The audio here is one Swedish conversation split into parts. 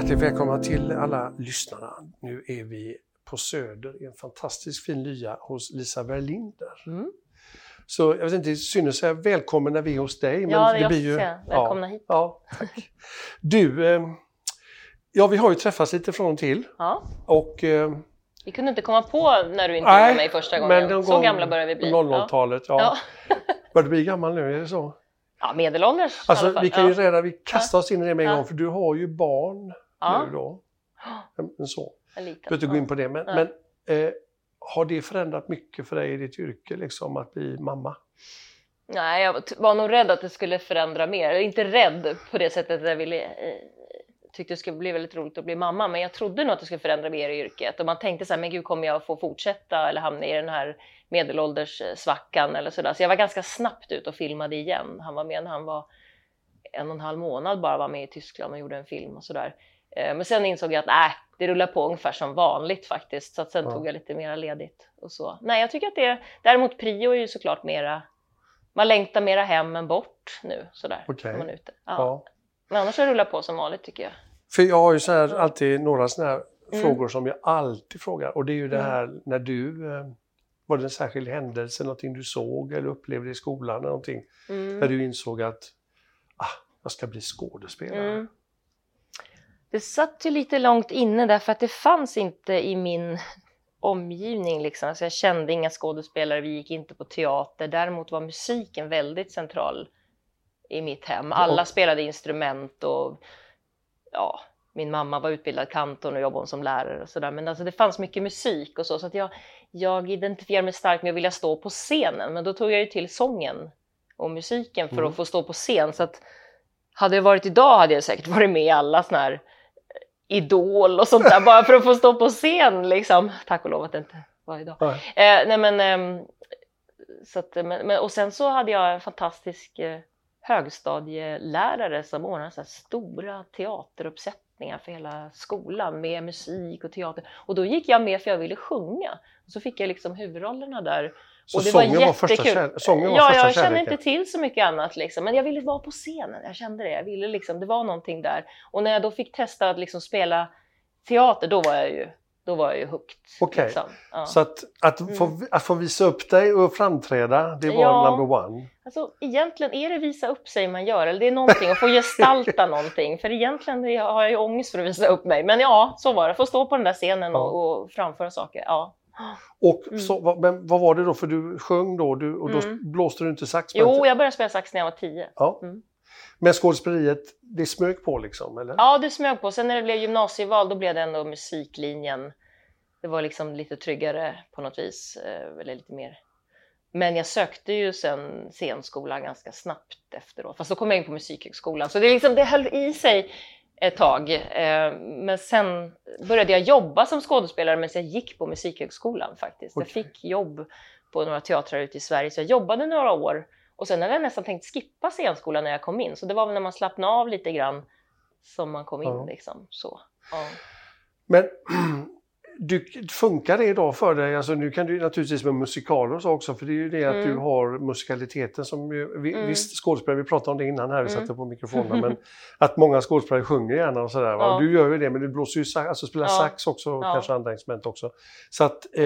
Hjärtligt välkomna till alla lyssnarna. Nu är vi på Söder i en fantastisk fin lya hos Lisa Berlinder. Mm. Så jag vet inte, synd att säga välkommen när vi är hos dig. Men Ja, det jag blir ju... Välkomna ja, hit. Ja, tack. Du, eh, ja vi har ju träffats lite från och till. Ja. Och, eh, Vi kunde inte komma på när du intervjuade mig första gången. någon Så gång gamla börjar vi bli. 00-talet, ja. Ja. Börjar du bli gammal nu, är det så? ja, medelålders i alla Alltså fall. vi kan ju redan, vi kastar oss in i det med en Ja. gång för du har ju barn Ja. nu då. En. En liten. behöver inte gå in på det, men, men eh, har det förändrat mycket för dig i ditt yrke, liksom, att bli mamma? Nej, jag var nog rädd att det skulle förändra mer. Inte rädd på det sättet att jag ville, eh, tyckte det skulle bli väldigt roligt att bli mamma, men jag trodde nog att det skulle förändra mer i yrket. Och man tänkte så här, men gud kommer jag få fortsätta eller hamna i den här medelålderssvackan eller sådär. Så jag var ganska snabbt ut och filmade igen. Han var med när han var en och en halv månad bara var med i Tyskland och gjorde en film och sådär. Eh, Men sen insåg jag att nej, det rullar på ungefär som vanligt faktiskt. Så att sen Ja. tog jag lite mera ledigt och så. Nej, jag tycker att det är, däremot prio är ju såklart mera, man längtar mera hem än bort nu sådär. När man är ute. Ja. Ja. Men annars rullat på som vanligt tycker jag. För jag har ju så här, alltid några sådana här Mm. frågor som jag alltid frågar och det är ju det Mm. här när du, eh, var det en särskild händelse, någonting du såg eller upplevde i skolan eller någonting, Mm. där du insåg att ah, jag ska bli skådespelare? Mm. Det satt ju lite långt inne därför att det fanns inte i min omgivning. Liksom. Alltså jag kände inga skådespelare, vi gick inte på teater. Däremot var musiken väldigt central i mitt hem. Alla spelade instrument och ja, min mamma var utbildad kantor och jobbade som lärare och sådär. Men alltså det fanns mycket musik och så. Så att jag, jag identifierade mig starkt med att vilja stå på scenen. Men då tog jag ju till sången och musiken för Mm. att få stå på scen. Så att hade det varit idag hade jag säkert varit med i alla såna här Idol och sånt där bara för att få stå på scen liksom. Tack och lov att det inte var idag. Nej. Eh, nej men, ehm, så att, men, men, och sen så hade jag en fantastisk eh, högstadielärare som ordnade så stora teateruppsättningar för hela skolan med musik och teater. Och då gick jag med för jag ville sjunga. Och så fick jag liksom huvudrollerna där. Så och det sången var var första jättekul. kär- sången var ja, första jag kände kärleken. inte till så mycket annat liksom. Men jag ville vara på scenen. Jag kände det. Jag ville liksom, det var någonting där. Och när jag då fick testa att liksom spela teater, då var jag ju, då var jag ju hooked. Okej. Liksom. Ja. Så att, att, få, att få visa upp dig och framträda, det var Mm. Ja. number one. Alltså, egentligen är det visa upp sig man gör, eller det är någonting, att få gestalta någonting. För egentligen har jag ju ångest för att visa upp mig. Men ja, så var det. Få stå på den där scenen Ja. och, och framföra saker. Ja. Och Mm. så, vad, men vad var det då, för du sjöng då du, och då Mm. blåste du inte sax? Jo, den jag började spela sax när jag var tio. Ja. Mm. Men skådespeleriet, det smög på liksom, eller? Ja, det smög på. Sen när det blev gymnasieval, då blev det ändå musiklinjen. Det var liksom lite tryggare på något vis, eh, eller lite mer. Men jag sökte ju sen scenskolan ganska snabbt efteråt. Fast då kom jag in på Musikhögskolan. Så det, är liksom, det höll i sig ett tag. Eh, Men sen började jag jobba som skådespelare medan jag gick på Musikhögskolan faktiskt. Jag Okej. fick jobb på några teatrar ute i Sverige, så jag jobbade några år. Och sen hade jag nästan tänkt skippa scenskolan när jag kom in. Så det var väl när man slappnade av lite grann som man kom in Ja. liksom. Så. Ja. Men du, funkar det idag för dig? Alltså, nu kan du naturligtvis med musikaler och så också, för det är ju det att Mm. du har musikaliteten som ju, vi, Mm. Visst, skådespelare, vi pratade om det innan här, vi Mm. satte på mikrofonerna, men att många skådespelare sjunger gärna och sådär. Ja. Du gör ju det, men du blåser ju sax, alltså spelar Ja. sax också, och Ja. kanske andra instrument också. Så att eh,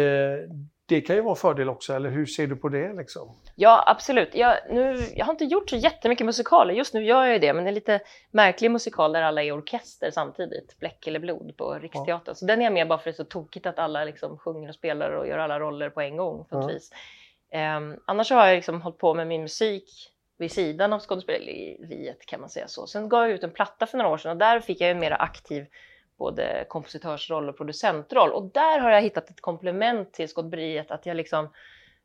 det kan ju vara en fördel också, eller hur ser du på det liksom? Ja, absolut. Jag, nu, jag har inte gjort så jättemycket musikaler. Just nu gör jag ju det, men det är lite märklig musikal där alla är orkester samtidigt. Bläck eller blod på Riksteatern. Så den är jag med bara för att det är så tokigt att alla liksom sjunger och spelar och gör alla roller på en gång på Ja. vis. Ehm, annars har jag liksom hållit på med min musik vid sidan av skådespeleriet kan man säga så. Sen gav jag ut en platta för några år sedan och där fick jag en mer aktiv både kompositörsroll och producentroll. Och där har jag hittat ett komplement till skådespeleriet, att jag liksom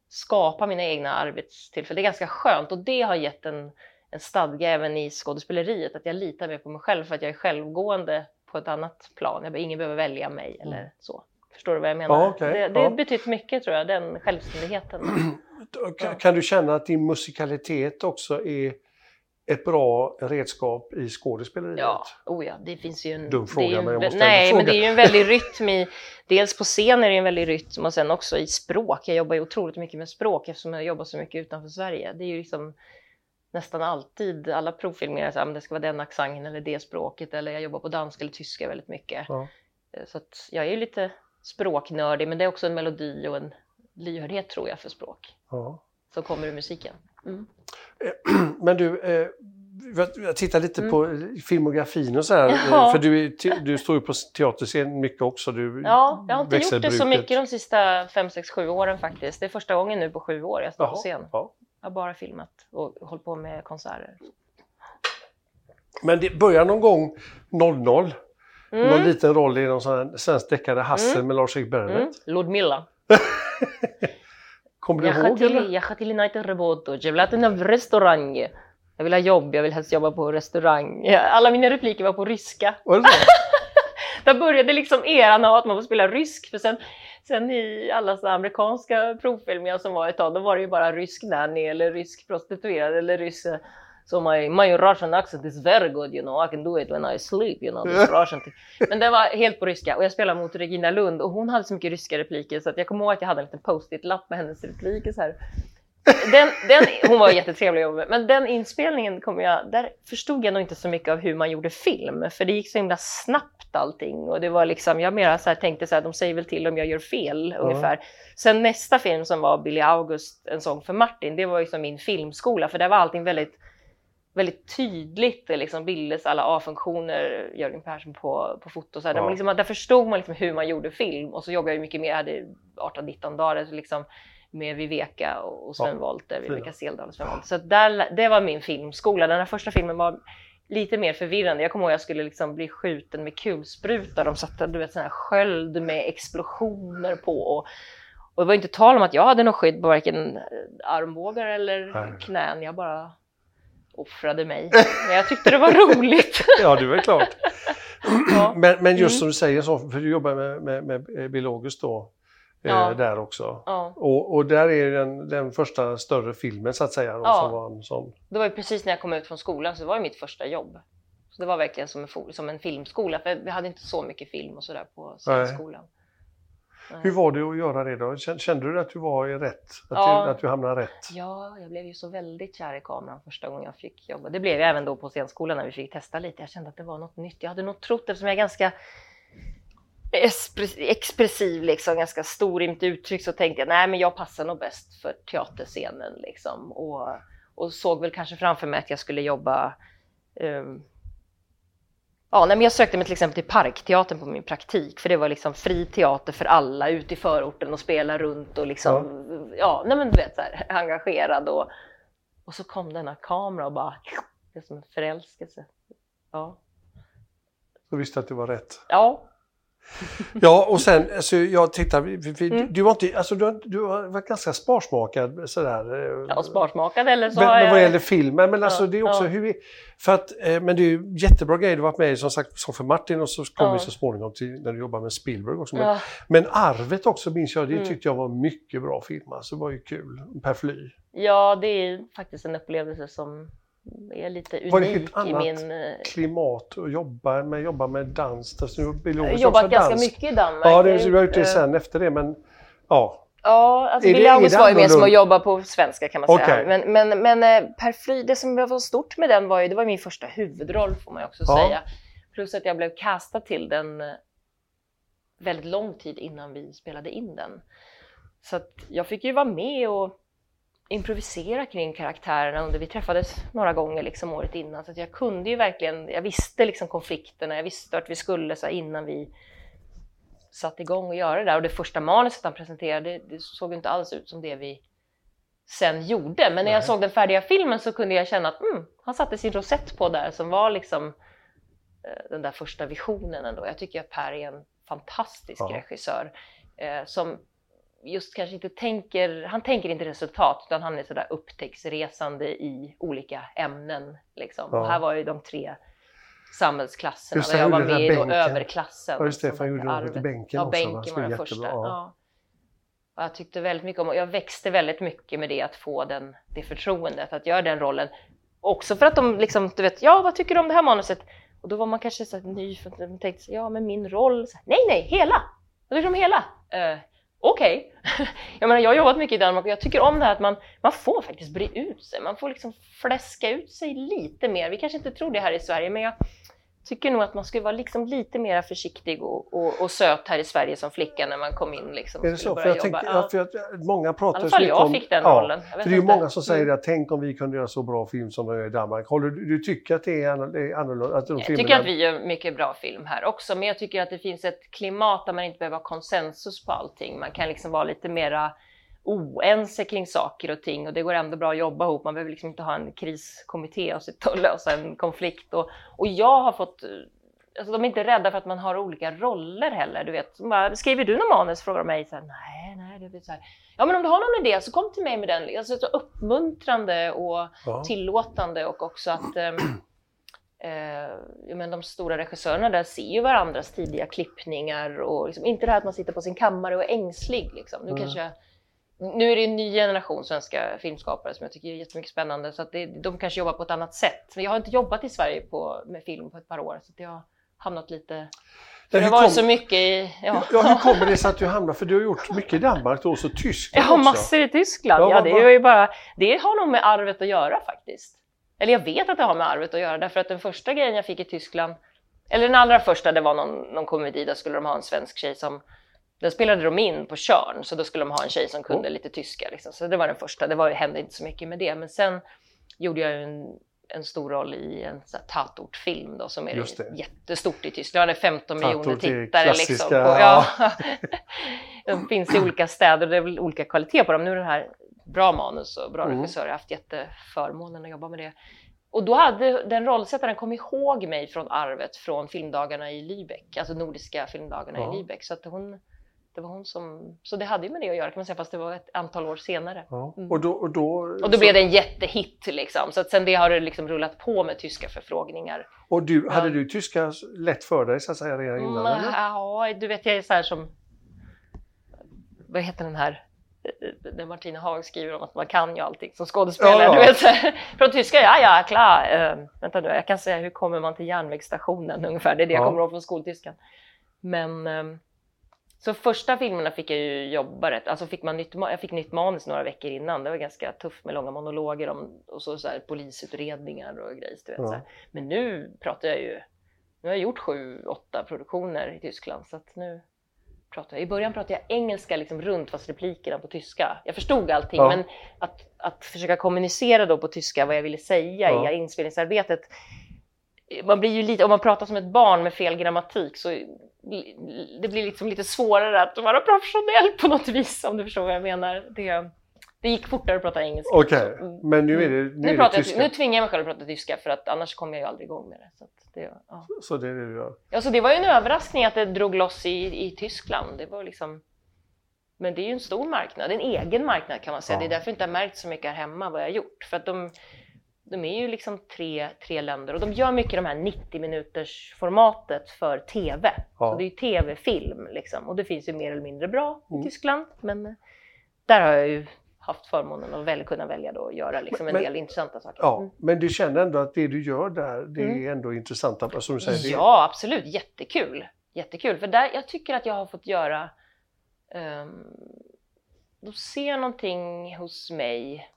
skapar mina egna arbetstillfällen. Det är ganska skönt och det har gett en, en stadga även i skådespeleriet, att jag litar mer på mig själv för att jag är självgående på ett annat plan. Jag, ingen behöver välja mig eller så. Förstår du vad jag menar? Mm. Ja, okej. Det, det Ja. betytt mycket tror jag, den självständigheten. Kan, kan du känna att din musikalitet också är ett bra redskap i skådespeleriet? Ja, oh ja, det finns ju en... Dum fråga, en, men jag måste Nej, men det är ju en väldig rytm i... Dels på scen är det en väldig rytm och sen också i språk. Jag jobbar ju otroligt mycket med språk eftersom jag jobbar så mycket utanför Sverige. Det är ju liksom nästan alltid, alla provfilmer är så här, det ska vara den accenten eller det språket eller jag jobbar på danska eller tyska väldigt mycket. Ja. Eh, Så att jag är ju lite språknördig men det är också en melodi och en lyhördhet tror jag för språk Ja. som kommer ur musiken. Mm. Men du, eh, jag- tittar lite på filmografin och så här, eh, Ja. för du, du står ju på teaterscen mycket också. Du, Ja, jag har inte gjort det så mycket de sista 5, 6, 7 åren faktiskt. Det är första gången nu på sju år jag står på Jaha, scen. ja. Jag har bara filmat och hållit på med konserter. Men det börjar någon gång 00. Någon Mm. liten roll i någon sån här svensk deckare, Hassel med Lars-Erik Bernet. Mm. Ludmilla. Kommer du Jag ihåg? till, eller? jag till United Reboto, jag vill äta en restaurang. Jag vill ha jobb, jag vill helst jobba på restaurang. Alla mina repliker var på ryska. Var det så? Där började liksom eran av att man får spela rysk. För sen, sen i alla så amerikanska provfilmer som var ett tag, då var det ju bara rysk nanny eller rysk prostituerad eller rysk... So my, my Russian accent is very good, you know, I can do it when I sleep, you know, this Russian thing. Men det var helt på ryska och jag spelade mot Regina Lund och hon hade så mycket ryska repliker så att jag kommer ihåg att jag hade en liten post-it-lapp med hennes repliker så här. Den, den, hon var jättetrevlig att med, men den inspelningen kommer jag, där förstod jag nog inte så mycket av hur man gjorde film, för det gick så himla snabbt allting och det var liksom, jag mera så här tänkte så här, de säger väl till om jag gör fel ungefär. Sen nästa film som var Billy August, En sång för Martin, det var ju som min filmskola, för där var allting väldigt väldigt tydligt, det liksom bildades alla A-funktioner, Jörgen Persson på, på foto. Så här, där, Ja. man liksom, där förstod man liksom hur man gjorde film och så jobbade jag mycket mer, jag hade 18-19 dagar så liksom, med Viveka och Sven Ja, Wollter. Viveka Seldal och Sven Wollter. Så där, det var min filmskola. Den här första filmen var lite mer förvirrande. Jag kommer ihåg att jag skulle liksom bli skjuten med kulspruta. De satte du vet, sån här sköld med explosioner på. Och, och det var inte tal om att jag hade något skydd på varken eh, armbågar eller knän. Jag bara offrade mig. Men jag tyckte det var roligt. Ja, det väl klart. Ja. Men, men just Mm. som du säger, så, för du jobbar med, med, med Bill August då, eh, Ja. där också. Ja. Och, och där är den, den första större filmen så att säga. Då, som var en sån. Det var ju precis när jag kom ut från skolan så det var ju mitt första jobb. Så det var verkligen som en, som en filmskola, för vi hade inte så mycket film och sådär på scenskolan. Nej. Hur var det att göra det då? Kände, du att du var i rätt? Att, Ja. du, att du hamnade rätt? Ja, jag blev ju så väldigt kär i kameran första gången jag fick jobba. Det blev jag även då på scenskolan när vi fick testa lite. Jag kände att det var något nytt. Jag hade nog trott, eftersom jag är ganska expressiv, liksom, ganska stor i mitt uttryck, så tänkte jag nej men jag passar nog bäst för teaterscenen. Liksom. Och, och såg väl kanske framför mig att jag skulle jobba ehm, Ja, nej, men jag sökte mig till exempel till Parkteatern på min praktik, för det var liksom fri teater för alla ute i förorten och spela runt och liksom, ja, nej men du vet så här, engagerad och, och så kom denna kamera och bara, det är som en förälskelse. Ja. Du visste att du var rätt. Ja, Ja, och sen, alltså, jag tittar, Mm. du, var inte, alltså, du, du varit ganska sparsmakad sådär. eh, ja sparsmakad eller så Men, har jag... vad gäller filmen, men alltså Ja, det är också ja. hur vi, för att, eh, men det är ju jättebra grejer du har varit med i, som sagt, som för Martin och så kom Ja. vi så småningom till när du jobbar med Spielberg också. Men, Ja, men Arvet också minns jag, det Mm. tyckte jag var mycket bra film, alltså det var ju kul, per fly. ja, det är faktiskt en upplevelse som är lite Var det ett unik i annat min... eh, klimat att jobba med, jobba med dans? Jag har jobbat ganska dans. mycket i Danmark. Ja, det, du har gjort det sen efter det, men ja. Ja, alltså Är det- Bill August var ju mer som att jobba på svenska kan man säga. Okej. Men, men, men eh, Per Fly, det som var stort med den var ju, det var min första huvudroll får man ju också Ja. säga. Plus att jag blev castad till den eh, väldigt lång tid innan vi spelade in den. Så att jag fick ju vara med och improvisera kring karaktärerna under, vi träffades några gånger liksom året innan så att jag kunde ju verkligen, jag visste liksom konflikterna, jag visste vart vi skulle så innan vi satte igång och göra det där och det första manuset han presenterade, det, det såg inte alls ut som det vi sen gjorde. Men när jag Nej. såg den färdiga filmen så kunde jag känna att mm, han satte sin rosett på där som var liksom eh, den där första visionen ändå. Jag tycker att Per är en fantastisk Ja. regissör eh, som just kanske inte tänker, han tänker inte resultat utan han är sådär upptäcktsresande i olika ämnen. Liksom. Ja. Och här var ju de tre samhällsklasserna Just där jag var med bänken. överklassen. Ja, just det, för han gjorde något i Arvet. bänken ja, också, bänken var den första. ja. Ja. Och jag tyckte väldigt mycket om och jag växte väldigt mycket med det att få den, det förtroendet att göra den rollen. Också för att de liksom, du vet, ja vad tycker du om det här manuset? Och då var man kanske så här ny, för att man tänkte, ja men min roll, här, nej nej, hela! Vad tycker du om hela? Uh, Okej. jag menar jag har jobbat mycket i Danmark och jag tycker om det här att man, man får faktiskt bre ut sig. Man får liksom fläska ut sig lite mer. Vi kanske inte tror det här i Sverige men jag tycker nog att man skulle vara liksom lite mer försiktig och, och, och söt här i Sverige som flicka när man kom in. Liksom, Är det så? För jag tänkte, Ja. för att många pratar I alla fall jag om... fick den ja, rollen. Jag det är ju många som säger Mm. att tänk om vi kunde göra så bra film som de gör i Danmark. Håller du, du tycker att det är annorlunda? Att de Jag tycker att vi gör mycket bra film här också, men jag tycker att det finns ett klimat där man inte behöver ha konsensus på allting. Man kan liksom vara lite mera oense kring saker och ting och det går ändå bra att jobba ihop. Man behöver liksom inte ha en kriskommitté och sitta och lösa en konflikt. Och, och jag har fått Alltså de är inte rädda för att man har olika roller heller. Du vet, bara, skriver du någon manus? Frågar de mig. Så här, nej, nej, det blir så här. Ja, men om du har någon idé så kom till mig med den. Alltså så uppmuntrande och Ja. tillåtande och också att ehm, eh, ja, men de stora regissörerna där ser ju varandras tidiga klippningar och liksom, inte det här att man sitter på sin kammare och är ängslig. Liksom. Nu, Mm. kanske, nu är det en ny generation svenska filmskapare som jag tycker är jättemycket spännande så att det, de kanske jobbar på ett annat sätt. Men jag har inte jobbat i Sverige på, med film på ett par år så att jag har hamnat lite... Det har varit så mycket i... Ja, Ja, hur kommer det sig att du hamnar? För du har gjort mycket i Danmark då, så Tyskland Jag har också. massor i Tyskland. Ja, Ja, det, är ju bara, det har nog med arvet att göra faktiskt. Eller jag vet att det har med arvet att göra därför att den första grejen jag fick i Tyskland, eller den allra första, det var någon, någon komedi, där skulle de ha en svensk tjej som den spelade de in på Tjörn, så då skulle de ha en tjej som kunde lite tyska. Liksom. Så det var den första, det var, hände inte så mycket med det. Men sen gjorde jag en, en stor roll i en Tatort-film då, som är Just det. jättestort i Tyskland. Det är 15 miljoner Tatort tittare. Liksom, klassiska, på, ja. de finns i olika städer och det är väl olika kvalitet på dem. Nu är det här bra manus och bra Mm. regissörer. Jag har haft jätteförmånen att jobba med det. Och då hade den rollsättaren kom ihåg mig från arvet från filmdagarna i Lübeck, alltså nordiska filmdagarna Ja. i Lübeck. Så att hon, det var hon som, så det hade ju med det att göra kan man säga, fast det var ett antal år senare. Ja. Mm. Och då, och då, Och då blev det en jättehit liksom. Så att sen det har det liksom rullat på med tyska förfrågningar. och du, hade du tyska lätt för dig så att säga redan innan? Mm, eller? ja, du vet jag är så här som, vad heter den här, när Martina Haag skriver om att man kan ju allting som skådespelare. Ja, ja. Du vet, här, från tyska, ja ja, klar. Uh, vänta nu, jag kan säga hur kommer man till järnvägsstationen ungefär, det är det jag Ja. kommer ihåg från skoltyskan. Men ehm, så första filmerna fick jag ju jobba rätt, alltså fick man nytt, jag fick nytt manus några veckor innan, det var ganska tufft med långa monologer om, och så, så här, polisutredningar och grejer. Du vet, Ja. så här. Men nu pratar jag ju, nu har jag gjort sju, åtta produktioner i Tyskland så att nu pratar jag, i början pratade jag engelska liksom runt fast replikerna på tyska. Jag förstod allting Ja. men att, att försöka kommunicera då på tyska vad jag ville säga Ja. i inspelningsarbetet man blir ju lite, om man pratar som ett barn med fel grammatik så det blir liksom lite svårare att vara professionell på något vis om du förstår vad jag menar. Det, det gick fortare att prata engelska. Okej. Mm. men nu är det, nu Nu, är det pratar jag, tyska. nu tvingar jag mig själv att prata tyska för att annars kommer jag ju aldrig igång med det. Så, det, ja. Så det är det du gör. Ja, så det var ju en överraskning att det drog loss i, i Tyskland. Det var liksom... Men det är ju en stor marknad, en egen marknad kan man säga. Ja. Det är därför jag inte har märkt så mycket här hemma vad jag har gjort. För att de, de är ju liksom tre, tre länder och de gör mycket de här 90 minuters formatet för TV. Ja. Så det är ju TV-film liksom. Och det finns ju mer eller mindre bra i Mm. Tyskland. Men där har jag ju haft förmånen att väl kunna välja då att göra liksom en Men- del intressanta saker. Ja, Mm. men du känner ändå att det du gör där, det är ändå intressant. Som du säger, Ja, absolut. Jättekul. Jättekul. För där, jag tycker att jag har fått göra... Um, de ser någonting hos mig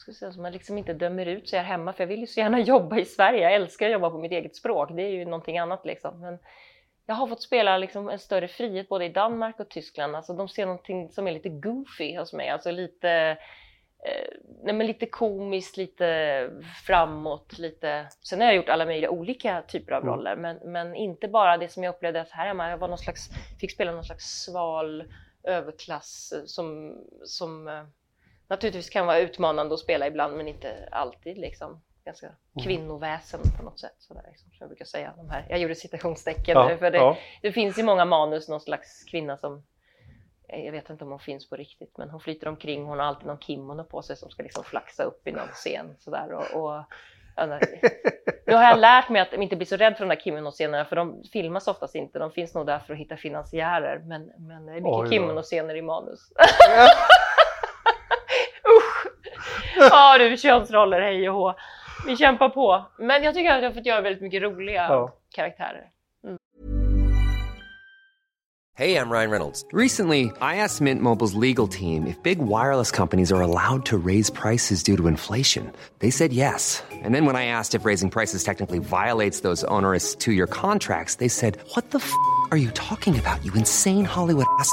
ska säga, som man liksom inte dömer ut sig här hemma. För jag vill ju så gärna jobba i Sverige. Jag älskar att jobba på mitt eget språk. Det är ju någonting annat liksom. Men jag har fått spela liksom en större frihet både i Danmark och Tyskland. Alltså de ser någonting som är lite goofy hos mig. Alltså lite, eh, nej men lite komiskt, lite framåt, lite... Sen har jag gjort alla möjliga olika typer av Mm. roller. Men, men inte bara det som jag upplevde att här hemma, jag var någon slags, fick spela någon slags sval överklass eh, som, som eh, naturligtvis kan vara utmanande att spela ibland men inte alltid liksom. Ganska Mm. kvinnoväsen på något sätt. Sådär, liksom, som jag brukar säga. De här, jag gjorde citationstecken ja, nu, för det, ja. det finns i många manus någon slags kvinna som eh, jag vet inte om hon finns på riktigt, men hon flyter omkring. Hon har alltid någon kimono på sig som ska liksom flaxa upp i någon scen. Sådär, och, och, nu har jag lärt mig att inte bli så rädd för de där kimonoscenerna, för de filmas oftast inte. De finns nog där för att hitta finansiärer, men, men det är mycket kimonoscener i manus. Ja du, könsroller, hej och hå. Vi kämpar på. Men jag tycker att jag har fått göra väldigt mycket roliga Ja. karaktärer. Hey, I'm Ryan Reynolds. Recently, I asked Mint Mobile's legal team if big wireless companies are allowed to raise prices due to inflation. They said yes. And then when I asked if raising prices technically violates those onerous two year contracts, they said, What the f are you talking about, you insane Hollywood ass?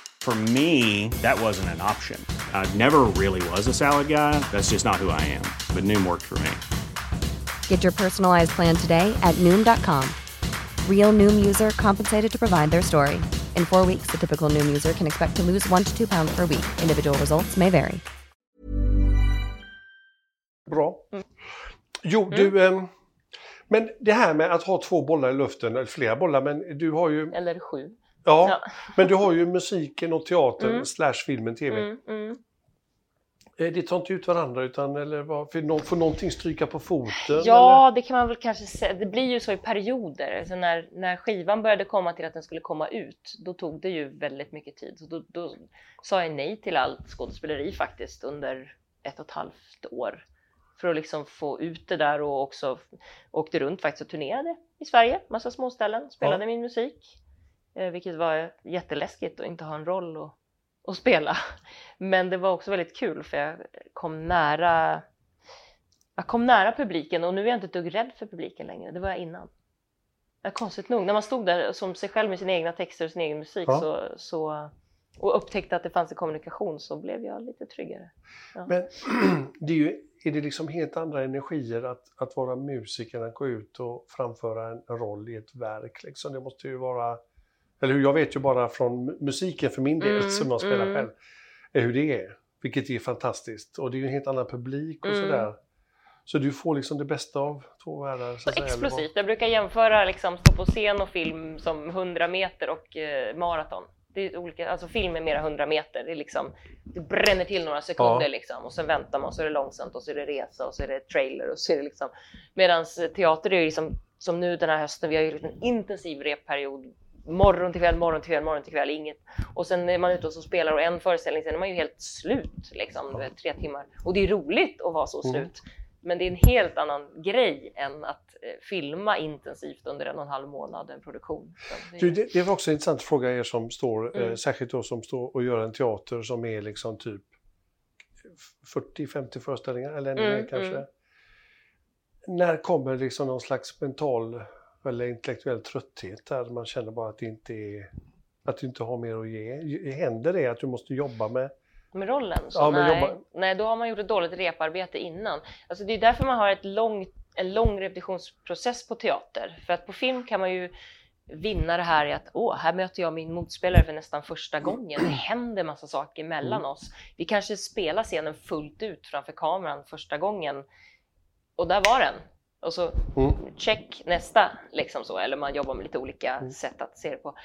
For me, that wasn't an option. I never really was a salad guy. That's just not who I am. But Noom worked for me. Get your personalized plan today at Noom.com. Real Noom user compensated to provide their story. In four weeks, the typical Noom user can expect to lose one to two pounds per week. Individual results may vary. Bra. Jo, mm. du... ehm, men det här med att ha två bollar i luften, eller flera bollar, men du har ju... Eller sju. Ja, Ja. men du har ju musiken och teatern Mm. slash filmen, tv. Mm, mm. Eh, Det tar inte ut varandra utan eller vad, för nå- får någonting stryka på foten? Ja, det kan man väl kanske säga. Det blir ju så i perioder. Alltså när, när skivan började komma till att den skulle komma ut, då tog det ju väldigt mycket tid. Så då, då sa jag nej till allt skådespeleri faktiskt under ett och ett halvt år. För att liksom få ut det där och också åkte runt faktiskt och turnerade i Sverige, massa småställen, spelade Ja. min musik. Eh, vilket var jätteläskigt att inte ha en roll och, och spela. Men det var också väldigt kul för jag kom nära jag kom nära publiken och nu är jag inte ett dugg rädd för publiken längre. Det var jag innan. Ja, konstigt nog, när man stod där som sig själv med sina egna texter och sin egen musik Ja. så, så, och upptäckte att det fanns en kommunikation så blev jag lite tryggare. Ja. Men det är, ju, är det liksom helt andra energier att, att vara musiker än att gå ut och framföra en roll i ett verk? Liksom. Det måste ju vara... Eller hur, jag vet ju bara från mu- musiken för min del, Mm, som jag spelar mm. själv, är hur det är. Vilket är fantastiskt. Och det är ju en helt annan publik och Mm. sådär. Så du får liksom det bästa av två världar. Så explosivt. Jag brukar jämföra liksom, stå på scen och film som 100 meter och eh, maraton. Det är olika, alltså film är mera 100 meter. Det, är liksom, det bränner till några sekunder Ja. liksom, och sen väntar man så är det långsamt och så är det resa och så är det trailer och så är det liksom. Medan teater är ju liksom som nu den här hösten. Vi har ju en intensiv repperiod. Morgon till kväll, morgon till kväll, morgon till kväll, inget. Och sen är man ute och så spelar och en föreställning, sen är man ju helt slut liksom, vet, tre timmar. Och det är roligt att vara så Mm. slut. Men det är en helt annan grej än att eh, filma intensivt under en och en halv månad, en produktion. Det- Du, det, det var också en intressant fråga er som står, eh, Mm. särskilt då som står och gör en teater som är liksom typ 40-50 föreställningar eller ännu Mm, mer kanske. mm. när kommer liksom någon slags mental eller intellektuell trötthet där man känner bara att det inte är att du inte har mer att ge? Händer det att du måste jobba med med rollen? Så Ja, nej, jobba- nej, då har man gjort ett dåligt reparbete innan. Alltså det är därför man har ett långt, en lång repetitionsprocess på teater. För att på film kan man ju vinna det här i att åh, här möter jag min motspelare för nästan första gången. Det händer massa saker mellan oss. Vi kanske spelar scenen fullt ut framför kameran första gången och där var den. Och så Mm. check nästa, liksom så. Eller man jobbar med lite olika sätt att se det på.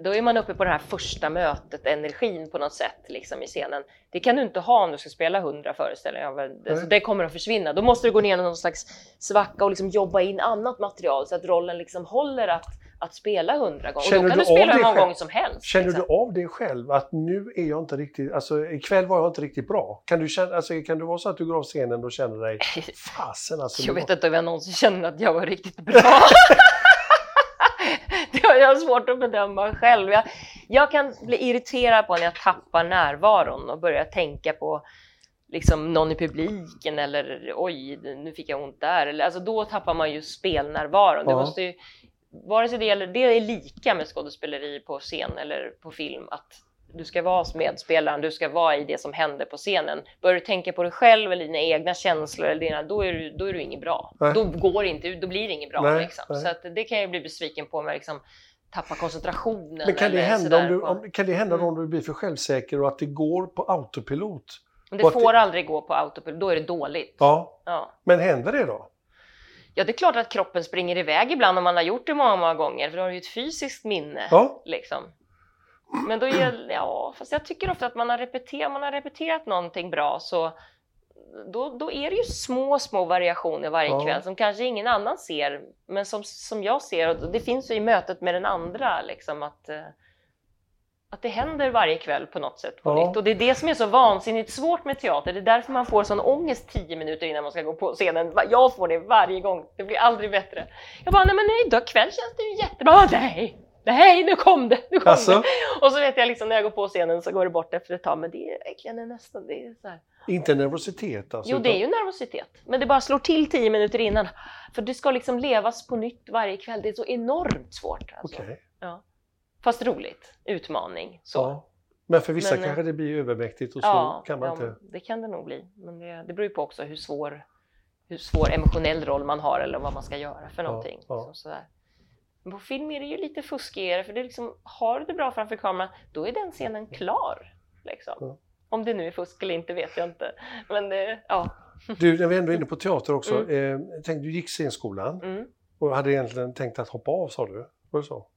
Då är man uppe på det här första mötet, energin på något sätt liksom i scenen. Det kan du inte ha om du ska spela hundra föreställningar. Alltså, det kommer att försvinna. Då måste du gå ner i någon slags svacka och liksom jobba in annat material så att rollen liksom håller att, att spela hundra gånger. Och Känner då kan du du spela hur många gånger som helst. Känner liksom. du av det själv att nu är jag inte riktigt, alltså ikväll var jag inte riktigt bra? Kan du, känna, alltså, kan det vara så att du går av scenen och känner dig, fasen alltså. Jag vet inte om jag någonsin känner att jag var riktigt bra. det har jag svårt att bedöma själv. Jag, jag kan bli irriterad på när jag tappar närvaron och börjar tänka på liksom någon i publiken eller oj, nu fick jag ont där. Eller, alltså, då tappar man ju spelnärvaron. Ja. måste ju, vare sig det gäller, det är lika med skådespeleri på scen eller på film, att du ska vara medspelaren, du ska vara i det som händer på scenen. Börjar du tänka på dig själv eller dina egna känslor, eller dina, då, är du, då är du inget bra. Nej. Då går det inte, då blir det inget bra. Nej, liksom. nej. Så det kan jag bli besviken på om jag liksom tappar koncentrationen. Men kan det, hända om du, om, kan det hända Mm. om du blir för självsäker och att det går på autopilot? Men det får aldrig gå på autopilot, då är det dåligt. Ja, Ja. men händer det då? Ja, det är klart att kroppen springer iväg ibland om man har gjort det många, många gånger, för då har du ju ett fysiskt minne. Ja. Liksom. Men då ja, fast jag tycker ofta att man har repeterat, man har repeterat någonting bra så då, då är det ju små, små variationer varje Ja. kväll som kanske ingen annan ser, men som, som jag ser. Och det finns ju i mötet med den andra liksom att, eh, att det händer varje kväll på något sätt på Ja. nytt. Och det är det som är så vansinnigt svårt med teater. Det är därför man får sån ångest tio minuter innan man ska gå på scenen. Jag får det varje gång. Det blir aldrig bättre. Jag bara, nej men nej, idag kväll känns det ju jättebra. Nej, nej, nu kom det, nu kom Alltså? det. Och så vet jag liksom när jag går på scenen så går det bort efter ett tag. Men det är verkligen det nästa. Det är så här. Inte nervositet alltså? Jo, det är ju nervositet. Men det bara slår till tio minuter innan. För det ska liksom levas på nytt varje kväll. Det är så enormt svårt. Alltså. Okej. Ja. Fast roligt. Utmaning. Så. Ja. Men för vissa Men, eh, kanske det blir övermäktigt och så Ja, kan man ja, inte... det kan det nog bli. Men det, det beror ju på också hur svår, hur svår emotionell roll man har eller vad man ska göra för någonting. ja. Så, sådär. Men på film är det ju lite fuskigare för det liksom, har du det bra framför kameran, då är den scenen klar. Liksom. Om det nu är fusk eller inte vet jag inte. Men det, ja. Du, när vi ändå är inne på teater också. Mm. Eh, tänk, du gick scenskolan Mm. och hade egentligen tänkt att hoppa av sa du? Var det så?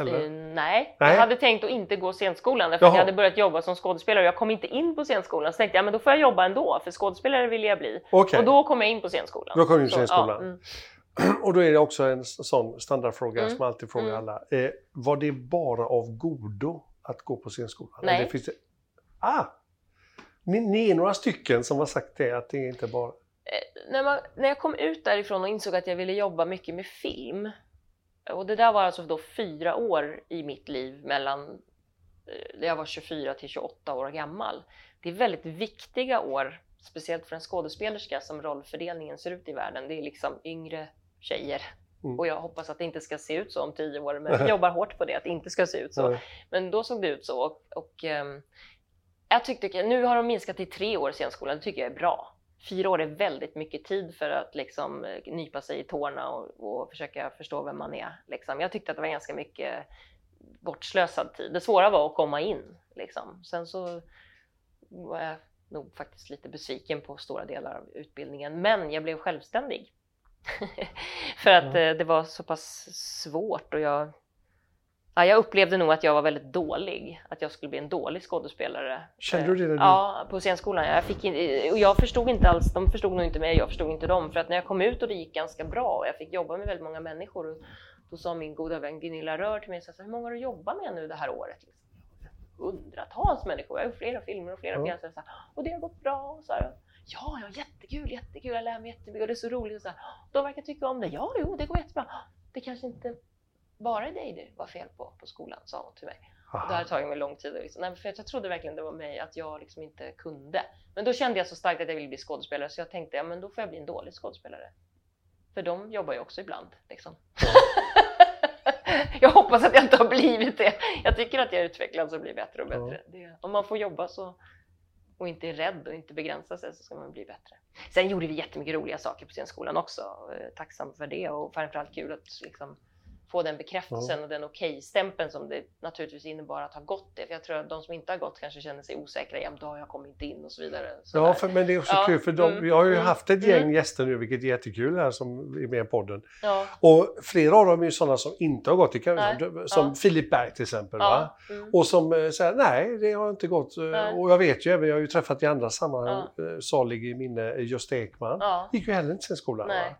Eller? Eh, nej. Jag hade tänkt att inte gå scenskolan Jaha. jag hade börjat jobba som skådespelare och jag kom inte in på scenskolan. Så tänkte jag men då får jag jobba ändå för skådespelare vill jag bli. Okej. Och då kom jag in på scenskolan. Då kom du in på Så, scenskolan. Ja, mm. Och då är det också en sån standardfråga Mm. som jag alltid frågar Mm. alla. Eh, var det bara av godo att gå på scenskolan? Nej. Eller finns det... Ah! Ni, är några stycken som har sagt det, att det är inte bara... när, man, när jag kom ut därifrån och insåg att jag ville jobba mycket med film och det där var alltså då fyra år i mitt liv mellan eh, jag var 24 till 28 år gammal. Det är väldigt viktiga år, speciellt för en skådespelerska som rollfördelningen ser ut i världen. Det är liksom yngre tjejer Mm. och jag hoppas att det inte ska se ut så om tio år, men jag jobbar hårt på det, att det inte ska se ut så. Nej. Men då såg det ut så. Och, och ehm, jag tyckte, nu har de minskat till tre år i scenskolan, det tycker jag är bra. Fyra år är väldigt mycket tid för att liksom eh, nypa sig i tårna och, och försöka förstå vem man är. Liksom. Jag tyckte att det var ganska mycket bortslösad tid. Det svåra var att komma in. Liksom. Sen så var jag nog faktiskt lite besviken på stora delar av utbildningen, men jag blev självständig. för att eh, det var så pass svårt och jag Ja, jag upplevde nog att jag var väldigt dålig, att jag skulle bli en dålig skådespelare. Kände du det när du- Ja, på scenskolan. Jag, fick in, och jag förstod inte alls, de förstod nog inte mig, jag förstod inte dem. För att när jag kom ut och det gick ganska bra och jag fick jobba med väldigt många människor, då sa min goda vän Gunilla Rör till mig, så här, hur många har du jobbat med nu det här året? Liksom. Hundratals människor, jag har gjort flera filmer och flera Ja. pjäser. Och det har gått bra. Och så här, ja, ja, jättekul, jättekul, jag lär mig jättemycket och det är så roligt. Och så här, de verkar tycka om det. Ja, jo, det går jättebra. Det kanske inte bara dig det var fel på på skolan, sa hon till mig. Och det hade tagit mig lång tid. Liksom. Nej, för jag trodde verkligen det var mig, att jag liksom inte kunde. Men då kände jag så starkt att jag ville bli skådespelare så jag tänkte ja, men då får jag bli en dålig skådespelare. För de jobbar ju också ibland. Liksom. jag hoppas att jag inte har blivit det. Jag tycker att jag utvecklas och blir bättre och bättre. Det, om man får jobba så, och inte är rädd och inte begränsar sig så ska man bli bättre. Sen gjorde vi jättemycket roliga saker på scenskolan också. Eh, Tacksam för det och framförallt kul att liksom, få den bekräftelsen Ja. och den okej-stämpeln som det naturligtvis innebar att ha gått det. För jag tror att de som inte har gått kanske känner sig osäkra. Ja, då har jag kommit inte in och så vidare. Så Ja, för, men det är också Ja, kul för de, mm, vi har ju mm, haft ett gäng mm. gäster nu, vilket är jättekul här som är med i podden. ja, Och flera av dem är ju sådana som inte har gått, kan, som ja. Filip Berg till exempel. Ja, mm, Och som eh, säger nej, det har inte gått. Eh, Nej. Och jag vet ju även, jag har ju träffat i andra sammanhang, eh, salig i minne, Gösta Ekman. ja. gick ju heller inte sin skola. Nej.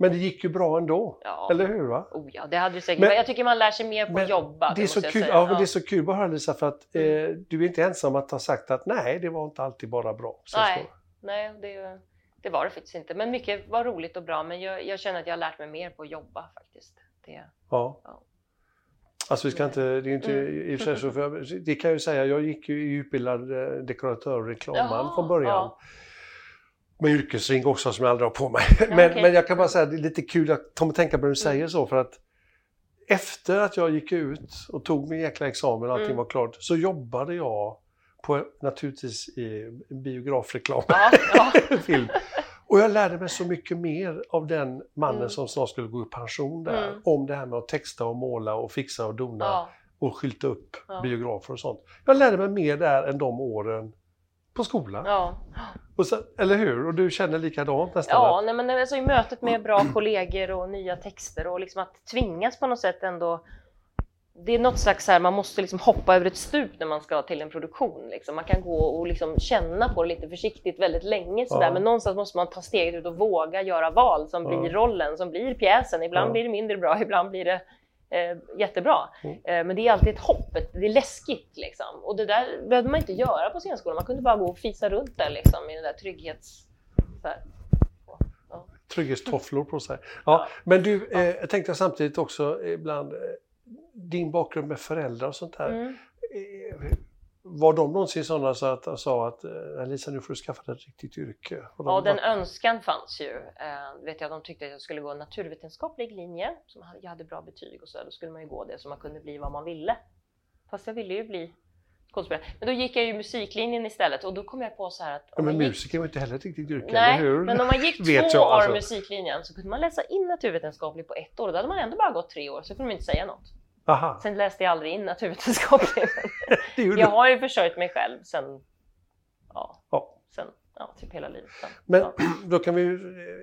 Men det gick ju bra ändå. Ja. Eller hur? va? Oh, ja, det hade du säkert. Men- jag tycker man lär sig mer på att jobba. Det är, så kul, ja, men det är så kul att höra Lisa för att eh, Mm. du är inte ensam att ha sagt att nej, det var inte alltid bara bra. Nej. Nej, det, det var det faktiskt inte. Men mycket var roligt och bra. Men jag, jag känner att jag har lärt mig mer på att jobba faktiskt. Det, Ja. Ja. Alltså vi ska inte, det är inte Mm. i och för sig så, för jag, det kan jag ju säga, jag gick ju utbildad eh, dekoratör och reklamman Jaha, från början. ja. Med yrkesring också som jag aldrig har på mig. men, okej. men jag kan bara säga, det är lite kul, jag kommer tänka på när du säger Mm. så för att efter att jag gick ut och tog min jäkla examen och allting Mm. var klart så jobbade jag på naturligtvis i biografreklam. ja, ja, film. Och jag lärde mig så mycket mer av den mannen Mm. som snart skulle gå i pension där. Mm. Om det här med att texta och måla och fixa och dona ja, och skylta upp Ja. biografer och sånt. Jag lärde mig mer där än de åren på skolan. ja. Och så, eller hur? Och du känner likadant nästan? Ja, nej, men alltså i mötet med bra kollegor och nya texter och liksom att tvingas på något sätt ändå det är något slags så här, man måste liksom hoppa över ett stup när man ska till en produktion. Liksom. Man kan gå och liksom känna på det lite försiktigt väldigt länge sådär. Ja. men någonstans måste man ta steget ut och våga göra val som Ja. blir rollen, som blir pjäsen. Ibland Ja. blir det mindre bra, ibland blir det eh, jättebra. Mm. Eh, men det är alltid ett hopp, det är läskigt liksom. Och det där behövde man inte göra på scenskolan, man kunde bara gå och fisa runt där liksom i den där trygghets... Så här. Ja. Trygghetstofflor på sig. Ja, Men du, eh, jag tänkte samtidigt också ibland, eh, din bakgrund med föräldrar och sånt där. Mm. Var de någonsin sådana så att sa att eh, Lisa nu får du skaffa dig ett riktigt yrke? Och de Ja, den önskan fanns ju. Eh, vet jag, de tyckte att jag skulle gå en naturvetenskaplig linje, som jag hade bra betyg och så, då skulle man ju gå det så man kunde bli vad man ville. Fast jag ville ju bli skådespelare. Men då gick jag ju musiklinjen istället och då kom jag på så här att... ja, men gick- musiker var inte heller ett riktigt yrke, Nej, eller hur? men om man gick två jag, år alltså. musiklinjen så kunde man läsa in naturvetenskapligt på ett år och då hade man ändå bara gått tre år så kunde man inte säga något. Aha, Sen läste jag aldrig in gjorde jag har ju försörjt mig själv sen, ja, Ja. sen, ja, typ hela livet. Sen. Men ja. då kan vi ju,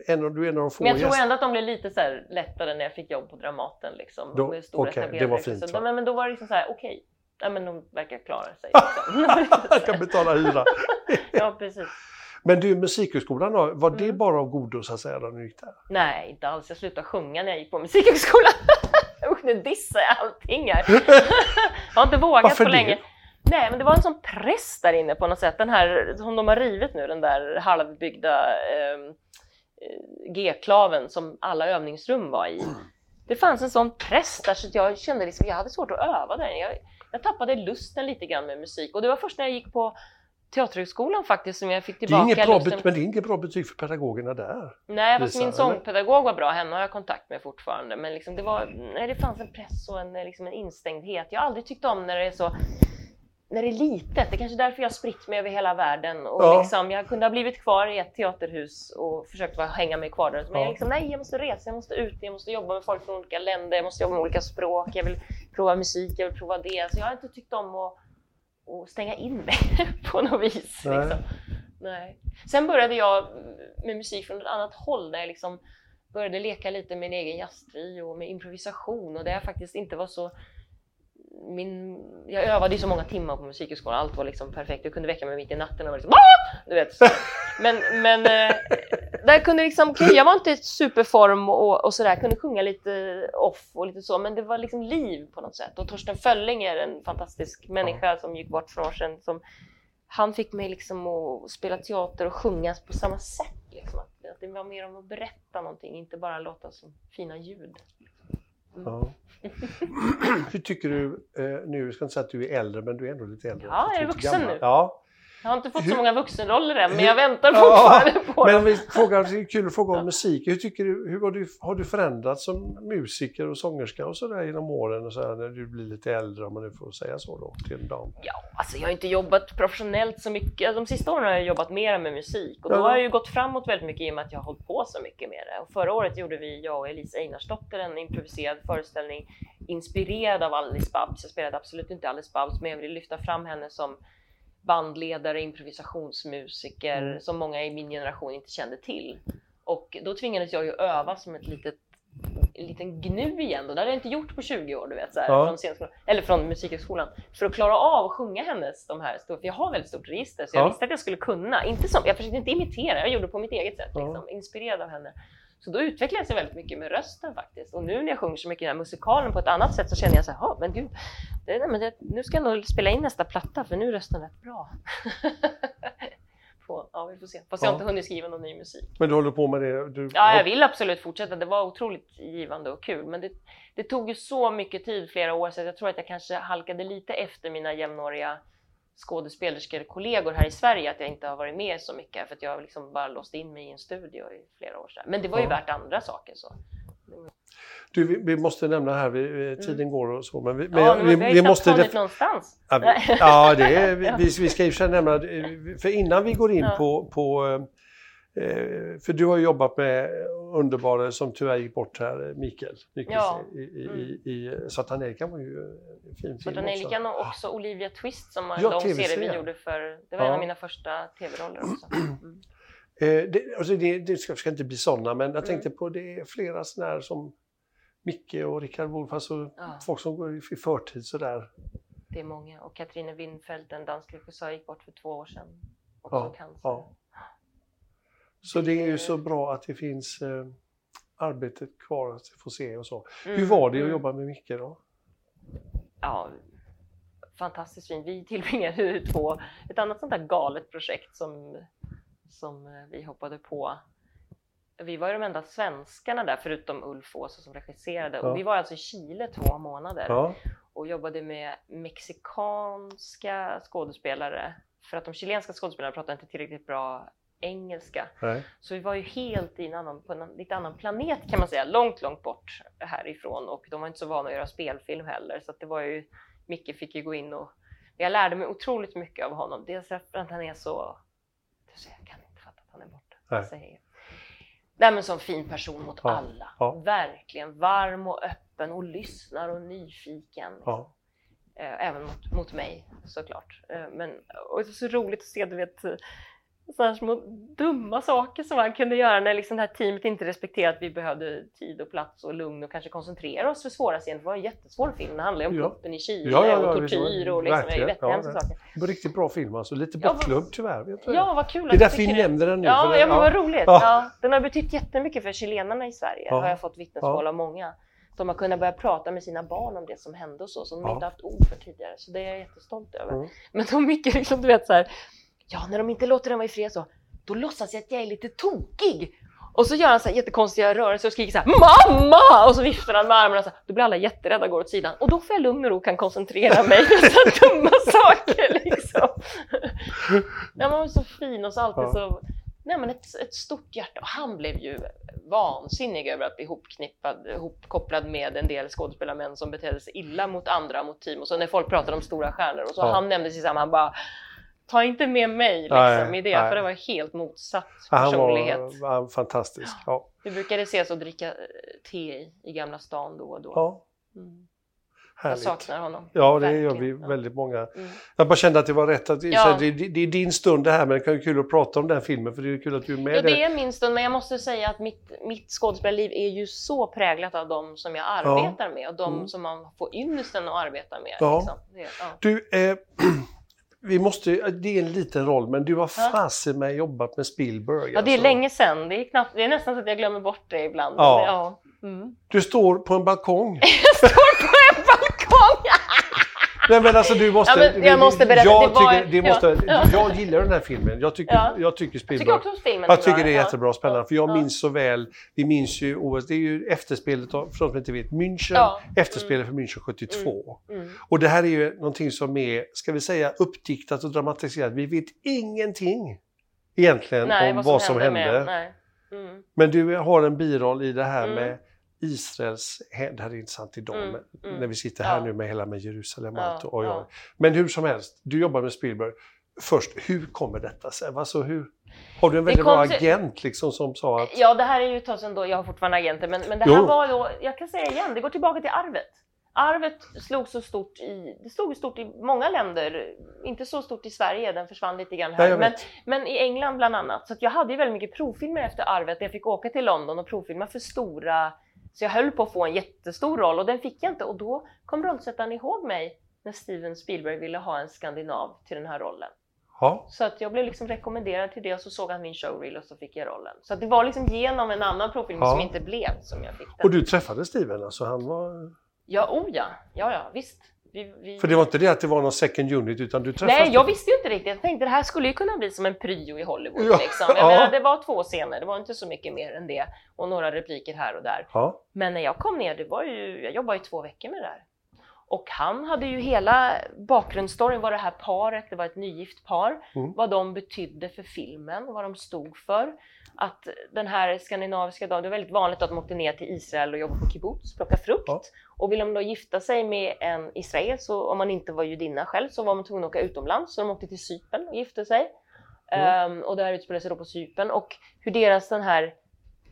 en av, du är en av de få Men jag tror gäster- ändå att de blev lite så här lättare när jag fick jobb på Dramaten. Liksom, Då- med stora etablerade det var regissörer. fint, va? men, men då var det liksom så här, okej, ja, men de verkar klara sig. Liksom. Jag kan betala hyra. ja, precis. Men du, Musikhögskolan då, var det Mm. bara av godo så att säga när du gick där? Nej, inte alls. Jag slutade sjunga när jag gick på Musikhögskolan. Nu dissar jag allting här. jag har inte vågat Varför på det? länge. Nej, men det var en sån press där inne på något sätt. Den här som de har rivit nu, den där halvbyggda eh, eh, G-klaven som alla övningsrum var i. Det fanns en sån press där så jag kände liksom, jag hade svårt att öva där. Jag, jag tappade lusten lite grann med musik och det var först när jag gick på Teaterhögskolan faktiskt som jag fick Det är tillbaka inget bra, lusten. bet- men det är inget bra betyg för pedagogerna där. Nej, fast min sångpedagog var bra, henne har jag kontakt med fortfarande. Men liksom det, var, nej, det fanns en press och en, liksom en instängdhet. Jag har aldrig tyckt om när det är så när det är litet. Det är kanske därför jag har spritt mig över hela världen. Och Ja. liksom, jag kunde ha blivit kvar i ett teaterhus och försökt bara hänga mig kvar där. Men Ja. jag liksom, nej, jag måste resa, jag måste ut, jag måste jobba med folk från olika länder, jag måste jobba med olika språk, jag vill prova musik, jag vill prova det. Så jag har inte tyckt om att, att stänga in mig på något vis. Nej. Liksom. Nej. Sen började jag med musik från ett annat håll där jag liksom började leka lite med en egen jazztrio och med improvisation och där jag faktiskt inte var så min, jag övade ju så många timmar på musikhögskolan, allt var liksom perfekt. Jag kunde väcka mig mitt i natten och var liksom du vet. Så. Men, men eh, där kunde liksom, jag var inte i superform och, och sådär, kunde sjunga lite off och lite så, men det var liksom liv på något sätt. Och Torsten Fölling är en fantastisk människa som gick bort för några år sedan. Som, han fick mig liksom att spela teater och sjunga på samma sätt. Liksom. Att, att det var mer om att berätta någonting, inte bara låta som fina ljud. Ja. Hur tycker du eh, nu, jag ska inte säga att du är äldre, men du är ändå lite äldre. Ja, jag är vuxen gammal. nu. Ja. Jag har inte fått så Hur- många vuxenroller än, men jag väntar Ja, fortfarande på Men dem. frågar, det är kul att fråga om musik. Hur, tycker du, hur har, du, har du förändrats som musiker och sångerska och sådär genom åren och så här, när du blir lite äldre, om man nu får säga så då, till en dam? Ja, alltså jag har inte jobbat professionellt så mycket. De sista åren har jag jobbat mer med musik och då Ja. har jag ju gått framåt väldigt mycket i och med att jag har hållit på så mycket med det. Och förra året gjorde vi, jag och Elisa Einarsdotter, en improviserad föreställning inspirerad av Alice Babs. Jag spelade absolut inte Alice Babs, men jag ville lyfta fram henne som bandledare, improvisationsmusiker Mm. som många i min generation inte kände till. Och då tvingades jag ju öva som ett litet en liten gnu igen då. Det hade jag inte gjort på 20 år, du vet, så här, Ja. från, scenskolan, eller från musikhögskolan. För att klara av att sjunga hennes, de här, för jag har väldigt stort register, så jag Ja. visste att jag skulle kunna. Inte som, jag försökte inte imitera, jag gjorde det på mitt eget sätt, Ja. liksom, inspirerad av henne. Så då utvecklades jag väldigt mycket med rösten faktiskt. Och nu när jag sjunger så mycket i den här musikalen på ett annat sätt så känner jag så här, "Ja, men gud, det, nej, men det, nu ska jag nog spela in nästa platta för nu är rösten rätt bra. på, ja, vi får se. Fast jag har inte hunnit skriva någon ny musik. Men du håller på med det? Du, Ja, jag vill absolut fortsätta. Det var otroligt givande och kul. Men det, det tog ju så mycket tid, flera år, så jag tror att jag kanske halkade lite efter mina jämnåriga skådespelerskor kollegor här i Sverige, att jag inte har varit med så mycket för att jag har liksom bara låst in mig i en studio i flera år. sedan. Men det var ju Ja. värt andra saker. Så. Du, vi, vi måste nämna här, vi, eh, tiden går och så, men vi, men Mm. Ja, jag- men vi, har ju någonstans. Ja, vi, ja, det är, vi, Ja. vi, vi ska ju för nämna, eh, för innan vi går in Ja. på, på eh, för du har ju jobbat med underbara som tyvärr gick bort här, Mikael Nyqvist. Ja. I, i, Mm. i, Svarta Nellikan var ju en fin film. Nellikan och också Olivia Twist som var en Ja, lång serie vi gjorde för, det var en Ja. av mina första tv-roller också. Mm. Eh, det, alltså det, det ska, ska inte bli sådana, men Mm. jag tänkte på det är flera sådana här som Micke och Rickard Wolff, alltså Ja. folk som går i förtid sådär. Det är många. Och Katrine Winfeldt, en dansk regissör, gick bort för två år sedan. Också Ja, cancer. ja. Så det är ju så bra att det finns eh, arbetet kvar att få se och så. Hur Mm, var det att mm. jobba med Micke då? ja, fantastiskt fint. Vi tillbringade ju två, ett annat sånt där galet projekt som, som eh, vi hoppade på. Vi var ju de enda svenskarna där, förutom Ulf Åse som regisserade. Ja. Och vi var alltså i Chile två månader Ja, och jobbade med mexikanska skådespelare. För att de chilenska skådespelarna pratade inte tillräckligt bra engelska. nej. Så vi var ju helt i en annan, på en lite annan planet kan man säga, långt, långt bort härifrån och de var inte så vana att göra spelfilm heller så att det var ju, Micke fick ju gå in och jag lärde mig otroligt mycket av honom. Dels för att han är så, jag kan inte fatta att han är borta. Nej. Säger. Nej men som fin person mot Ja, alla. ja. Verkligen varm och öppen och lyssnar och nyfiken. Ja. Eh, även mot, mot mig såklart. Eh, men och det är så roligt att se, du vet, sådana små dumma saker som han kunde göra när liksom det här teamet inte respekterade att vi behövde tid och plats och lugn och kanske koncentrera oss för svåra scener. Det var en jättesvår film. Det handlade om Ja. kuppen i Chile Ja, ja, och det. tortyr och liksom, jättehemska Ja, saker. Det var riktigt bra film alltså. Lite bortglömd tyvärr. Vet? Ja, vad kul det är därför vi det. nämner den nu. Ja, för ja, men vad roligt. Den har betytt jättemycket för chilenarna i Sverige, Ja. har jag fått vittnesmål av många. De har kunnat börja prata med sina barn om det som hände och så, som de Ja. inte haft ord för tidigare. Så det är jag jättestolt över. Mm. Men de mycket liksom, du vet så här, ja när de inte låter den vara i fred så, då låtsas jag att jag är lite tokig. Och så gör han så här jättekonstiga rörelser och skriker så här ”Mamma!” och så viftar han med armarna så här. Då blir alla jätterädda och går åt sidan. Och då får jag lugn och ro och kan koncentrera mig på så dumma saker liksom. Ja, man var så fin och så alltid så... Nej men ett, ett stort hjärta. Och han blev ju vansinnig över att bli ihopknippad, ihopkopplad med en del skådespelarmän som betedde sig illa mot andra, mot team. Och så när folk pratade om stora stjärnor och så Ja. han nämnde sig samma, han bara Ta inte med mig liksom, Nej, i det, nej. för det var helt motsatt Ja, han personlighet. var, var fantastisk. Ja. Vi brukade ses och dricka eh, te i, i Gamla stan då och då. Ja, Mm. Jag saknar honom. Ja, det gör vi Verkligen. Ja. väldigt många. Mm. Jag bara kände att det var rätt att Ja. det, det, det är din stund det här, men det kan ju kul att prata om den filmen för det är kul att du är med Ja, det är min stund, men jag måste säga att mitt, mitt skådespelarliv är ju så präglat av de som jag arbetar med och de Mm. som man får ynnesten att arbeta med. Ja. Liksom. Det, ja. Du, eh, vi måste, det är en liten roll, men du har fasen med jobbat med Spielberg. ja, det är alltså. länge sedan. Det är, knappt, det är nästan så att jag glömmer bort det ibland. Ja. Ja. Mm. Du står på en balkong. Jag står på en balkong! Nej men alltså du måste... Ja, men jag måste berätta, Jag, det tycker, det måste, ja. jag gillar den här filmen. Jag tycker, Ja. jag tycker Jag Spielberg... tycker också filmen Jag tycker det är jättebra och spännande. För jag Ja. minns så väl, vi minns ju OS, det är ju efterspelet av, för de som inte vet, München, Ja. efterspelet för München 72. Mm. Och det här är ju någonting som är, ska vi säga, uppdiktat och dramatiserat. Vi vet ingenting egentligen Nej, om vad som hände. med- nej. Mm. Men du har en biroll i det här Mm. med Israels, det här är intressant idag Mm, mm. när vi sitter här Ja. nu med hela med Jerusalem och Ja, allt. Och ja. Men hur som helst, du jobbar med Spielberg. Först, hur kommer detta sig? Alltså, hur, har du en väldigt bra sig- agent liksom som sa att... Ja, det här är ju ett tag sedan då, jag har fortfarande agenter, men, men det Jo. här var då, jag kan säga igen, det går tillbaka till arvet. Arvet slog så stort i, det slog stort i många länder, inte så stort i Sverige, den försvann lite grann Nej, här, jag men, men i England bland annat. Så jag hade ju väldigt mycket provfilmer efter arvet, jag fick åka till London och provfilma för stora, så jag höll på att få en jättestor roll och den fick jag inte och då kom rollsättaren ihåg mig när Steven Spielberg ville ha en skandinav till den här rollen. Ja, Så att jag blev liksom rekommenderad till det och så såg han min showreel och så fick jag rollen. Så det var liksom genom en annan profil Ja. som inte blev som jag fick den. och du träffade Steven alltså? Han var... Ja, oh ja. Ja, ja, visst. Vi, vi... För det var inte det att det var någon second unit utan du träffade... Nej, jag visste ju inte riktigt. Jag tänkte det här skulle ju kunna bli som en prio i Hollywood. Ja. Liksom. Jag Ja. menar, det var två scener, det var inte så mycket mer än det. Och några repliker här och där. Ja, Men när jag kom ner, det var ju, jag jobbade ju två veckor med det där. Och han hade ju hela bakgrundsstoryn, var det här paret, det var ett nygift par, Mm. vad de betydde för filmen, vad de stod för. Att den här skandinaviska dagen, det var väldigt vanligt att de åkte ner till Israel och jobbade på kibbutz, plocka frukt. Ja. Och ville de då gifta sig med en israel, så om man inte var judinna själv, så var man tvungen att åka utomlands. Så de åkte till Cypern och gifte sig. Mm. Ehm, och det här utspelade sig då på Cypern. Och hur deras den här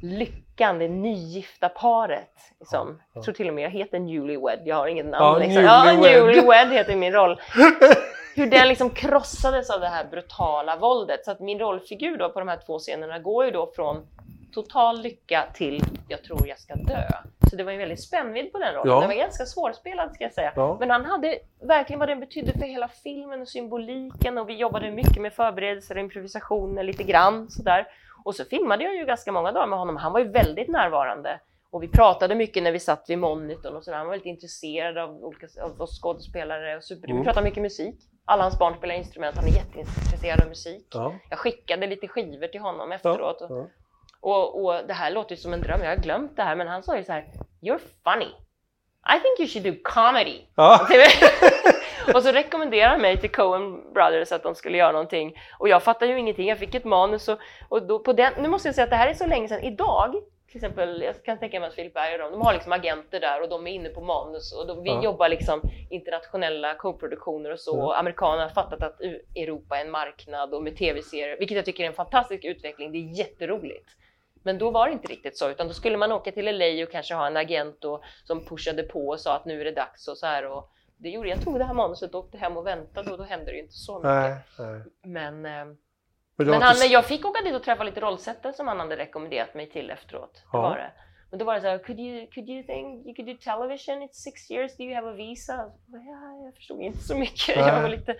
lyckan, det nygifta paret. Liksom. Ja, ja. Jag tror till och med jag heter Newlywed, jag har ingen namn. Ja, liksom. ja, Newlywed. Newlywed heter min roll. Hur den liksom krossades av det här brutala våldet. Så att min rollfigur då på de här två scenerna går ju då från total lycka till jag tror jag ska dö. Så det var en väldigt spännvidd på den rollen. Ja. Den var ganska svårspelad ska jag säga. Ja. Men han hade verkligen vad den betydde för hela filmen och symboliken och vi jobbade mycket med förberedelser och improvisationer lite grann sådär. Och så filmade jag ju ganska många dagar med honom. Han var ju väldigt närvarande. Och vi pratade mycket när vi satt vid monitorn och sådär. Han var väldigt intresserad av, olika, av oss skådespelare. Och super, Mm. Vi pratade mycket musik. Alla hans barn spelar instrument. Han är jätteintresserad av musik. ja, Jag skickade lite skivor till honom efteråt. Och, ja. och, och det här låter ju som en dröm. Jag har glömt det här. Men han sa ju så här. You're funny. I think you should do comedy. ja. och så rekommenderade han mig till Coen Brothers att de skulle göra någonting. Och jag fattade ju ingenting. Jag fick ett manus och, och då på den, nu måste jag säga att det här är så länge sedan. Idag, till exempel, jag kan tänka mig att Philip Berg och de, de har liksom agenter där och de är inne på manus och de, vi Ja. jobbar liksom internationella co-produktioner och så. Ja. Amerikanerna har fattat att Europa är en marknad och med tv-serier, vilket jag tycker är en fantastisk utveckling. Det är jätteroligt. Men då var det inte riktigt så, utan då skulle man åka till LA och kanske ha en agent och, som pushade på och sa att nu är det dags och så här. Och det gjorde jag. tog det här manuset och åkte hem och väntade och då hände det ju inte så mycket. Nej, nej. Men, eh, Men, han, inte... jag fick åka dit och träffa lite rollsättare som han hade rekommenderat mig till efteråt. Det Ja. var det. Men då var det så här, could you, could you think you could do television? It's six years, do you have a visa? Ja, jag förstod inte så mycket. Nej. Jag var lite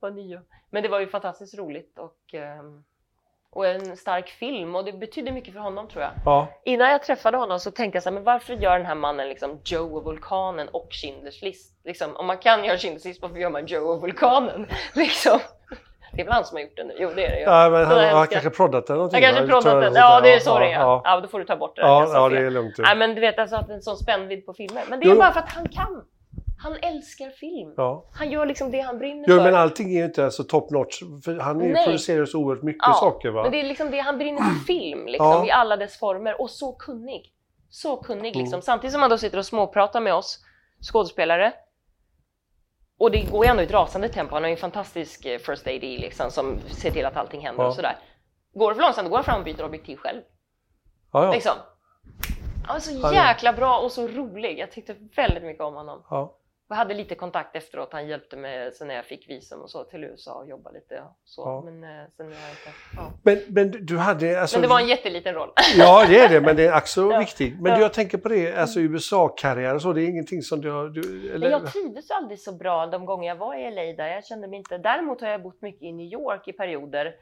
var ny. och- Men det var ju fantastiskt roligt och, ehm, och en stark film och det betydde mycket för honom tror jag. Ja, Innan jag träffade honom så tänkte jag så här, men varför gör den här mannen liksom Joe och Vulkanen och Schindler's list? Liksom, om man kan göra Schindler's list, varför gör man Joe och Vulkanen? Liksom. Det är väl han som har gjort den nu? Jo, det är det ju. ja men han älskar- kanske proddat den någonting. Jag kanske proddat den. Ja, det är så där. det är. Ja, Ja, då får du ta bort det. ja, ja, det är lugnt. Nej, men du vet alltså att en sån spännvidd på filmer. Men det är Jo. bara för att han kan. Han älskar film. Ja. Han gör liksom det han brinner Jo, för. men allting är ju inte så top notch. För han är ju producerar så oerhört mycket Ja, saker. Va? Men det är liksom det han brinner för film liksom, Ja. i alla dess former och så kunnig. Så kunnig Mm. liksom. Samtidigt som han då sitter och småpratar med oss skådespelare. Och det går ju ändå i ett rasande tempo. Han har ju en fantastisk eh, first AD liksom som ser till att allting händer Ja. och sådär. Går det för långsamt då går han fram och byter objektiv själv. ja, ja. Liksom. Han var så jäkla bra och så rolig. Jag tyckte väldigt mycket om honom. Ja. Jag hade lite kontakt efteråt. Han hjälpte mig sen när jag fick visum och så till USA och jobba lite. Så. Ja. Men eh, sen jag inte... Ja. Men, men du hade... Alltså, Men det var en jätteliten roll. Ja, det är det, men det är också Ja. viktigt. Men Ja. du, jag tänker på det, alltså USA-karriär och så, det är ingenting som du har... Du, eller, jag trivdes aldrig så bra de gånger jag var i LA där. Jag kände mig inte... Däremot har jag bott mycket i New York i perioder.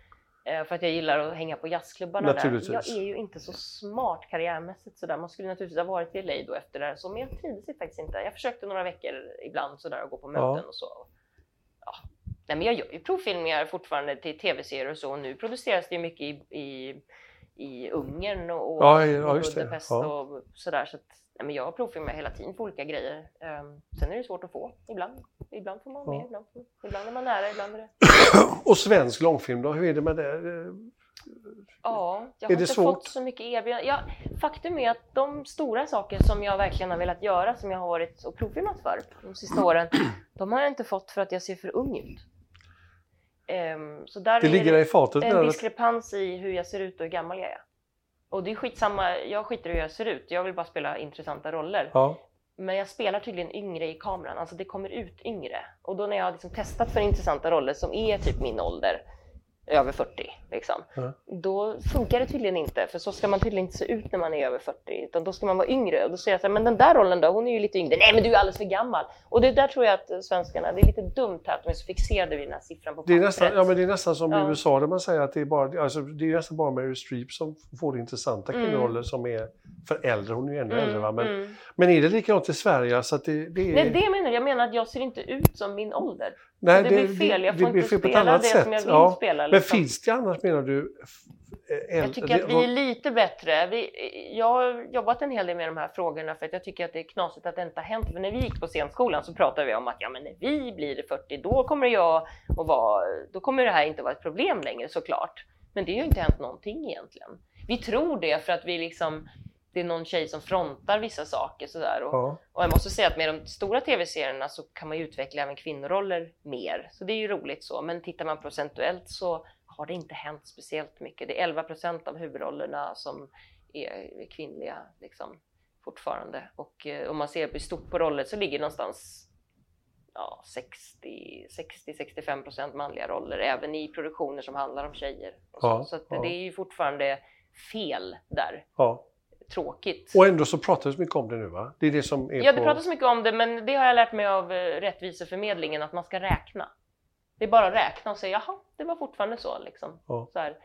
Eh, för att jag gillar att hänga på jazzklubbarna där. Jag är ju inte så smart karriärmässigt sådär. Man skulle naturligtvis ha varit i LA då efter det här, så, men jag trivdes faktiskt inte. Jag försökte några veckor ibland sådär och gå på Ja. möten och så. Ja. Nej, men jag gör ju provfilmningar fortfarande till tv-serier och så. Och nu produceras det ju mycket i, i, i Ungern och, Ja, ja, och. Budapest Ja. och sådär. Så att, nej, men jag provfilmar hela tiden för olika grejer. Ehm, sen är det svårt att få ibland. Ibland får man Ja. med, ibland, får- ibland är man nära, ibland är det... Och svensk långfilm då, hur är det med det? Eh, Ja, jag Är har inte svårt? fått så mycket erbjudanden. Ja, faktum är att de stora saker som jag verkligen har velat göra, som jag har varit och provfilmat för de sista åren, de har jag inte fått för att jag ser för ung ut. Ehm, så där Det är ligger det i fatet en där. diskrepans i hur jag ser ut och hur gammal jag är. Och det är skitsamma, jag skiter i hur jag ser ut, jag vill bara spela intressanta roller. Ja. Men jag spelar tydligen yngre i kameran, alltså det kommer ut yngre. Och då när jag har liksom testat för intressanta roller som är typ min ålder, över 40, liksom, Ja. då funkar det tydligen inte. För så ska man tydligen inte se ut när man är över 40, utan då ska man vara yngre. Och då säger jag så här, men den där rollen då, hon är ju lite yngre. Nej, men du är alldeles för gammal. Och det där tror jag att svenskarna, det är lite dumt här att de är så fixerade vid den här siffran på Det är, pappret. nästan, ja, men det är nästan som i Ja. USA där man säger att det är, bara, alltså, det är nästan bara Meryl Streep som får intressanta Mm. kvinnoroller som är för äldre. Hon är ju ännu Mm, äldre. Va? Men, mm. men är det likadant i Sverige? Alltså att det, det är... Nej, det menar jag. Jag menar att jag ser inte ut som min ålder. Nej, det blir fel. Jag det får inte spela annat det sätt. som jag vill Ja. spela. Men liksom. finns det annars menar du? äldre- Jag tycker att vi är lite bättre. Vi, jag har jobbat en hel del med de här frågorna för att jag tycker att det är knasigt att det inte har hänt. För när vi gick på scenskolan så pratade vi om att ja, men när vi blir 40 då kommer jag att vara, då kommer det här inte vara ett problem längre såklart. Men det har ju inte hänt någonting egentligen. Vi tror det för att vi liksom, det är någon tjej som frontar vissa saker sådär. Och, Ja. och jag måste säga att med de stora tv-serierna så kan man ju utveckla även kvinnoroller mer. Så det är ju roligt så. Men tittar man procentuellt så har det inte hänt speciellt mycket. Det är 11 procent av huvudrollerna som är kvinnliga liksom, fortfarande. Och eh, om man ser på stort på roller så ligger någonstans ja, 60-65 procent manliga roller, även i produktioner som handlar om tjejer. Så Ja, så ja. det är ju fortfarande fel där. Ja. Tråkigt. Och ändå så pratar vi så mycket om det nu va? Det är det som är Ja, på... det pratas mycket om det, men det har jag lärt mig av eh, rättviseförmedlingen, att man ska räkna. Det är bara att räkna och säga jaha, det var fortfarande så. Liksom. Ja. så här.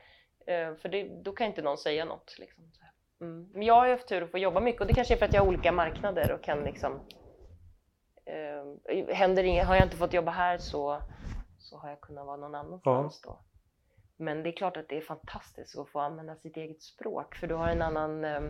Eh, För det, då kan inte någon säga något. Liksom. Mm. Men jag har ju haft tur att få jobba mycket och det kanske är för att jag har olika marknader och kan liksom... Eh, händer inget, har jag inte fått jobba här så, så har jag kunnat vara någon annanstans då. Men det är klart att det är fantastiskt att få använda sitt eget språk för du har en annan, eh,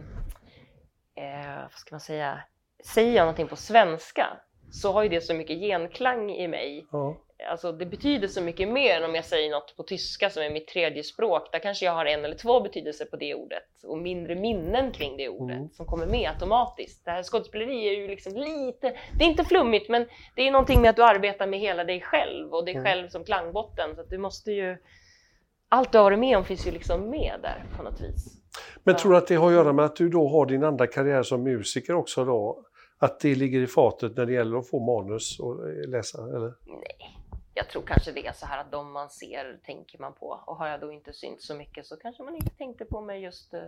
eh, vad ska man säga, säger jag någonting på svenska så har ju det så mycket genklang i mig. Ja. Alltså det betyder så mycket mer än om jag säger något på tyska som är mitt tredje språk. Där kanske jag har en eller två betydelser på det ordet och mindre minnen kring det ordet Mm. som kommer med automatiskt. Det här skådespeleri är ju liksom lite, det är inte flummigt men det är någonting med att du arbetar med hela dig själv och dig Mm. själv som klangbotten. Så att du måste ju, allt du har varit med om finns ju liksom med där på något vis. Men tror du att det har att göra med att du då har din andra karriär som musiker också då? Att det ligger i fatet när det gäller att få manus och läsa? Eller? Nej, jag tror kanske det är så här att de man ser tänker man på. Och har jag då inte synts så mycket så kanske man inte tänkte på mig just, eh,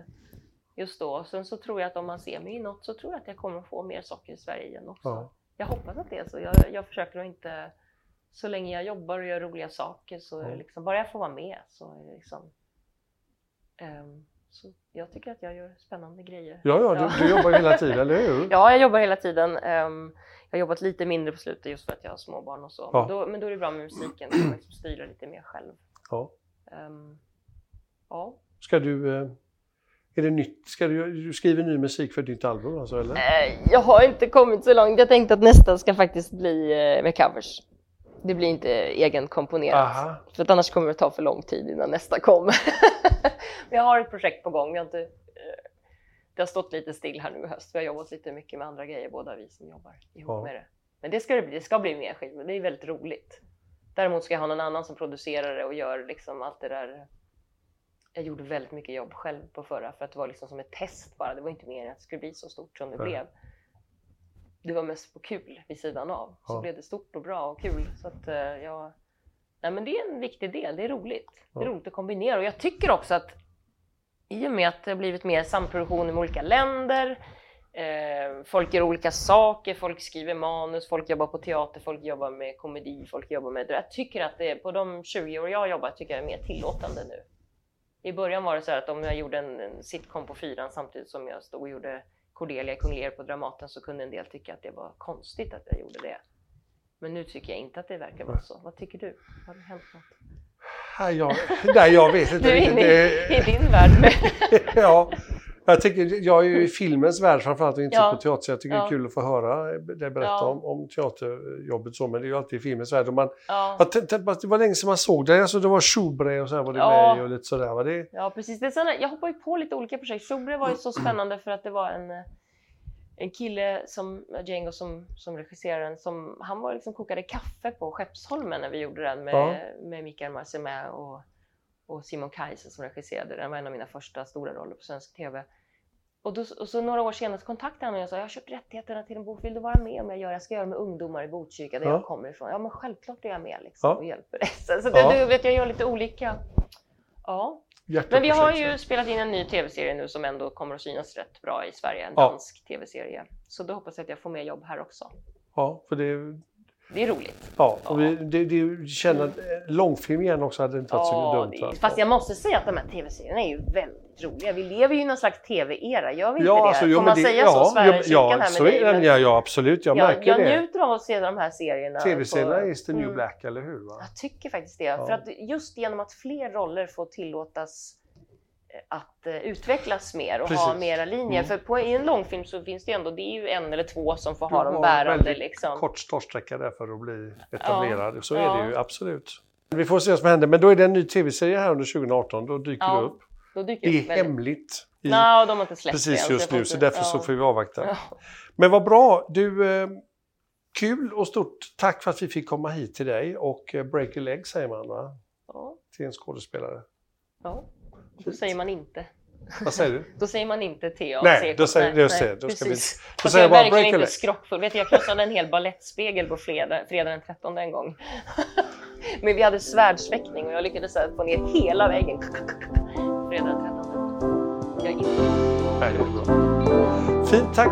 just då. Sen så tror jag att om man ser mig i något så tror jag att jag kommer att få mer saker i Sverige igen också. Ja. Jag hoppas att det är så. Jag, jag försöker att inte, så länge jag jobbar och gör roliga saker så är det Ja. liksom, bara jag får vara med så är det liksom ehm, så jag tycker att jag gör spännande grejer. Ja, ja, du, du jobbar hela tiden, eller hur? Ja, jag jobbar hela tiden. Ehm, jag har jobbat lite mindre på slutet just för att jag har småbarn och så. Ja. Men, då, men då är det bra med musiken, kan man liksom styra lite mer själv. Ja. Ehm, ja. Ska du... eh, Är det nytt? Ska du, du skriver ny musik för ditt album alltså, eller? Jag har inte kommit så långt. Jag tänkte att nästa ska faktiskt bli eh, med covers. Det blir inte egenkomponerat. Aha. För att annars kommer det ta för lång tid innan nästa kommer. Men jag har ett projekt på gång. Vi har inte, eh, det har stått lite still här nu i höst. Vi har jobbat lite mycket med andra grejer, båda vi som jobbar ihop Ja. med det. Men det ska det bli. Det ska bli mer skivor. Det är väldigt roligt. Däremot ska jag ha någon annan som producerar det och gör liksom allt det där. Jag gjorde väldigt mycket jobb själv på förra för att det var liksom som ett test bara. Det var inte mer än att det skulle bli så stort som det Nej. blev. Det var mest på kul vid sidan av. Så Ja. blev det stort och bra och kul. Så att eh, jag... Nej men det är en viktig del. Det är roligt. Det är Ja. roligt att kombinera och jag tycker också att i och med att det har blivit mer samproduktion med olika länder Eh, folk gör olika saker, folk skriver manus, folk jobbar på teater, folk jobbar med komedi, folk jobbar med... Jag tycker att det, på de 20 år jag har jobbat tycker jag är mer tillåtande nu. I början var det så här att om jag gjorde en, en sitcom på fyran samtidigt som jag stod och gjorde Cordelia i Kung Lear på Dramaten så kunde en del tycka att det var konstigt att jag gjorde det. Men nu tycker jag inte att det verkar vara så. Vad tycker du? Har det hänt något? Nej, jag, nej, jag vet inte. Du är inne i, i din värld ja, jag, tycker, jag är ju i filmens värld framförallt och inte Ja. på teater. Så jag tycker det Ja. är kul att få höra dig berätta Ja. om, om teaterjobbet. Så, men det är ju alltid i filmens värld. Och man, Ja. jag tänkte det var länge sedan man såg det. Alltså, det var Schubre och så här var det Ja. med och lite sådär. Var det, Ja, precis. Det såna, jag hoppar ju på lite olika projekt. Sobre var ju så spännande för att det var en, en kille som Django som, som den, som, han var liksom kokade kaffe på Skeppsholmen när vi gjorde den med, Ja. med Mikael Marcemä och, och Simon Kaiser som regisserade den. Det var en av mina första stora roller på svensk TV. Och, då, och så några år senare så kontaktade han mig och sa jag har köpt rättigheterna till en bok, vill du vara med om jag gör? Jag ska göra med ungdomar i Botkyrka där Ja. jag kommer ifrån. Ja men självklart är jag med liksom, Ja. och hjälper dig. Så, så det, Ja. du vet, jag gör lite olika. Ja. Men vi har ju spelat in en ny tv-serie nu som ändå kommer att synas rätt bra i Sverige, en dansk tv-serie. Så då hoppas jag att jag får mer jobb här också. Ja, för det, Det är roligt. ja, och vi, det, det känner att långfilm igen också hade inte varit så Ja, dumt. det va? är, fast jag måste säga att de här tv-serierna är ju väldigt roliga. Vi lever ju i någon slags tv-era, gör vi inte Ja, det? alltså, jo, Får man det, säga ja, så? Ja, ja, här så är det. men Ja, ja, absolut. Jag jag, märker jag det. njuter av att se de här serierna. Tv-serierna is the new Mm. black, eller hur? Va? Jag tycker faktiskt det. För att just genom att fler roller får tillåtas eh, att eh, utvecklas mer och ha Precis. mera linjer. Mm. För på, i en långfilm så finns det ju ändå, det är ju en eller två som får ha de bärande liksom. kort startsträcka där för att bli etablerad. Så är Ja. det ju absolut. Vi får se vad som händer. Men då är det en ny tv-serie här under 2018. Då dyker Ja, det upp. Då dyker Det är väldigt- hemligt. i- Nej, de har inte släppt precis än, just nu, så därför så får vi avvakta. Ja. Men vad bra. Du, eh, kul och stort tack för att vi fick komma hit till dig. Och eh, break a leg säger man va? Ja, Till en skådespelare. ja. Då säger man inte. Vad säger du? Då säger man inte TA. Nej, då säger- nej, nej, det, då ska vi- då säger jag är verkligen inte skrockfull. Vet du, jag krossade en hel balettspegel på fredag, fredag den 13 en gång. Men vi hade svärdsfäktning och jag lyckades få ner hela väggen. Fredag den 13. Jag är inte... Nej, det är bra. Fint, tack.